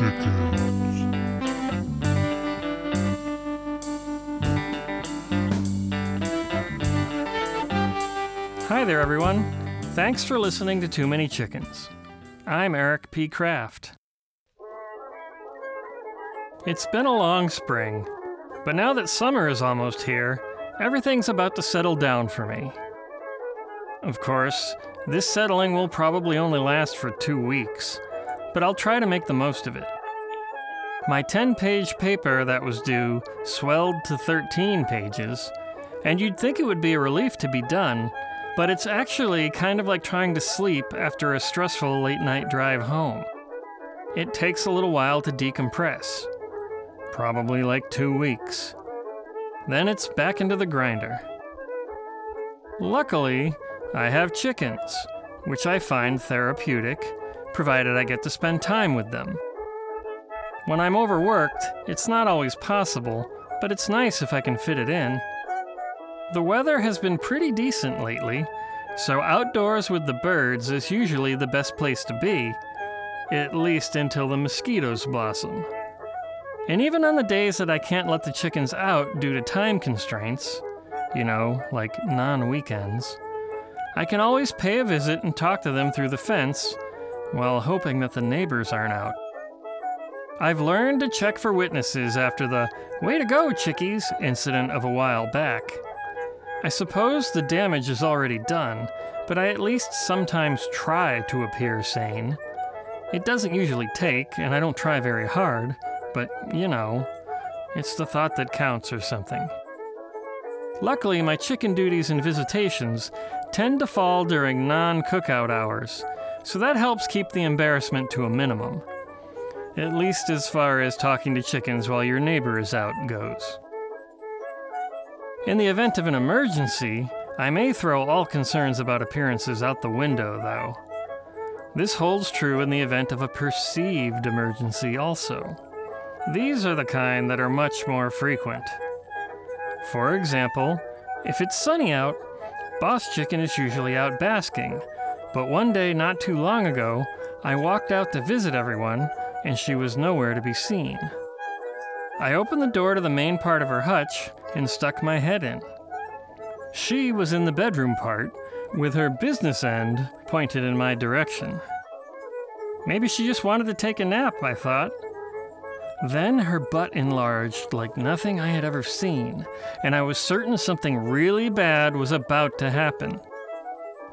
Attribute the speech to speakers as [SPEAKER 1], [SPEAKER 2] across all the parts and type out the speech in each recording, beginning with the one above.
[SPEAKER 1] chickens. Hi there, everyone. Thanks for listening to Too Many Chickens. I'm Eric P. Kraft. It's been a long spring, but now that summer is almost here, everything's about to settle down for me. Of course, this settling will probably only last for two weeks but I'll try to make the most of it. My 10 page paper that was due swelled to 13 pages, and you'd think it would be a relief to be done, but it's actually kind of like trying to sleep after a stressful late night drive home. It takes a little while to decompress, probably like two weeks. Then it's back into the grinder. Luckily, I have chickens, which I find therapeutic, provided I get to spend time with them. When I'm overworked, it's not always possible, but it's nice if I can fit it in. The weather has been pretty decent lately, so outdoors with the birds is usually the best place to be, at least until the mosquitoes blossom. And even on the days that I can't let the chickens out due to time constraints, you know, like non weekends, I can always pay a visit and talk to them through the fence while hoping that the neighbors aren't out. I've learned to check for witnesses after the way to go, chickies incident of a while back. I suppose the damage is already done, but I at least sometimes try to appear sane. It doesn't usually take, and I don't try very hard, but you know, it's the thought that counts or something. Luckily, my chicken duties and visitations tend to fall during non cookout hours, so that helps keep the embarrassment to a minimum. At least as far as talking to chickens while your neighbor is out goes. In the event of an emergency, I may throw all concerns about appearances out the window, though. This holds true in the event of a perceived emergency, also. These are the kind that are much more frequent. For example, if it's sunny out, Boss Chicken is usually out basking, but one day not too long ago, I walked out to visit everyone, and she was nowhere to be seen. I opened the door to the main part of her hutch and stuck my head in. She was in the bedroom part, with her business end pointed in my direction. Maybe she just wanted to take a nap, I thought. Then her butt enlarged like nothing I had ever seen, and I was certain something really bad was about to happen.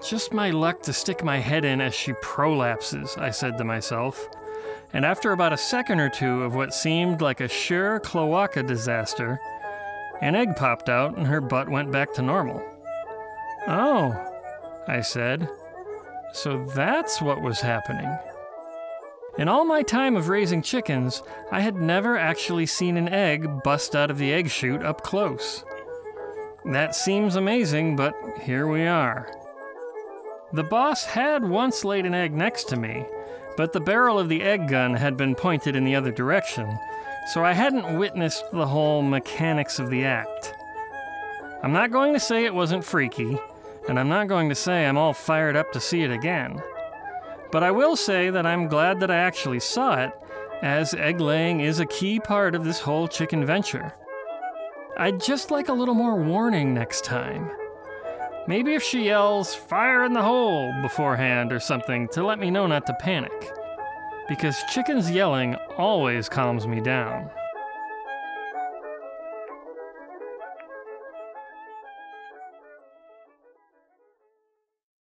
[SPEAKER 1] Just my luck to stick my head in as she prolapses, I said to myself. And after about a second or two of what seemed like a sure cloaca disaster, an egg popped out and her butt went back to normal. Oh, I said. So that's what was happening. In all my time of raising chickens, I had never actually seen an egg bust out of the egg chute up close. That seems amazing, but here we are. The boss had once laid an egg next to me, but the barrel of the egg gun had been pointed in the other direction, so I hadn't witnessed the whole mechanics of the act. I'm not going to say it wasn't freaky, and I'm not going to say I'm all fired up to see it again. But I will say that I'm glad that I actually saw it, as egg laying is a key part of this whole chicken venture. I'd just like a little more warning next time. Maybe if she yells, fire in the hole beforehand or something to let me know not to panic. Because chickens yelling always calms me down.